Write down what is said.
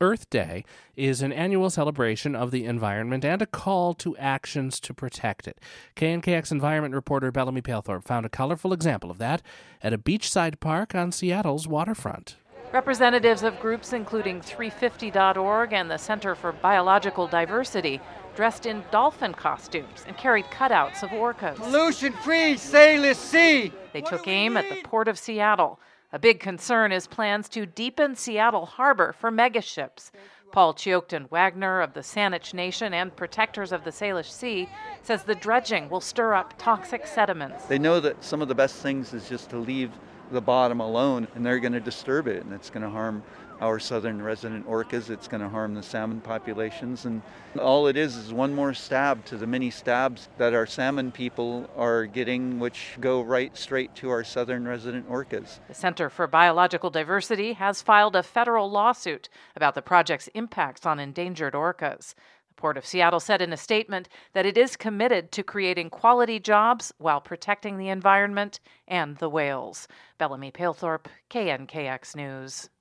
Earth Day is an annual celebration of the environment and a call to actions to protect it. KNKX environment reporter Bellamy Pailthorp found a colorful example of that at a beachside park on Seattle's waterfront. Representatives of groups including 350.org and the Center for Biological Diversity dressed in dolphin costumes and carried cutouts of orcas. Pollution free, Salish Sea! They took aim at the Port of Seattle. A big concern is plans to deepen Seattle Harbor for megaships. Paul Cheoketen Wagner of the Saanich Nation and Protectors of the Salish Sea says the dredging will stir up toxic sediments. They know that some of the best things is just to leave the bottom alone and they're going to disturb it and it's going to harm our southern resident orcas. It's going to harm the salmon populations. And all it is is one more stab to the many stabs that our salmon people are getting, which go right straight to our southern resident orcas. The Center for Biological Diversity has filed a federal lawsuit about the project's impacts on endangered orcas. Port of Seattle said in a statement that it is committed to creating quality jobs while protecting the environment and the whales. Bellamy Pailthorp, KNKX News.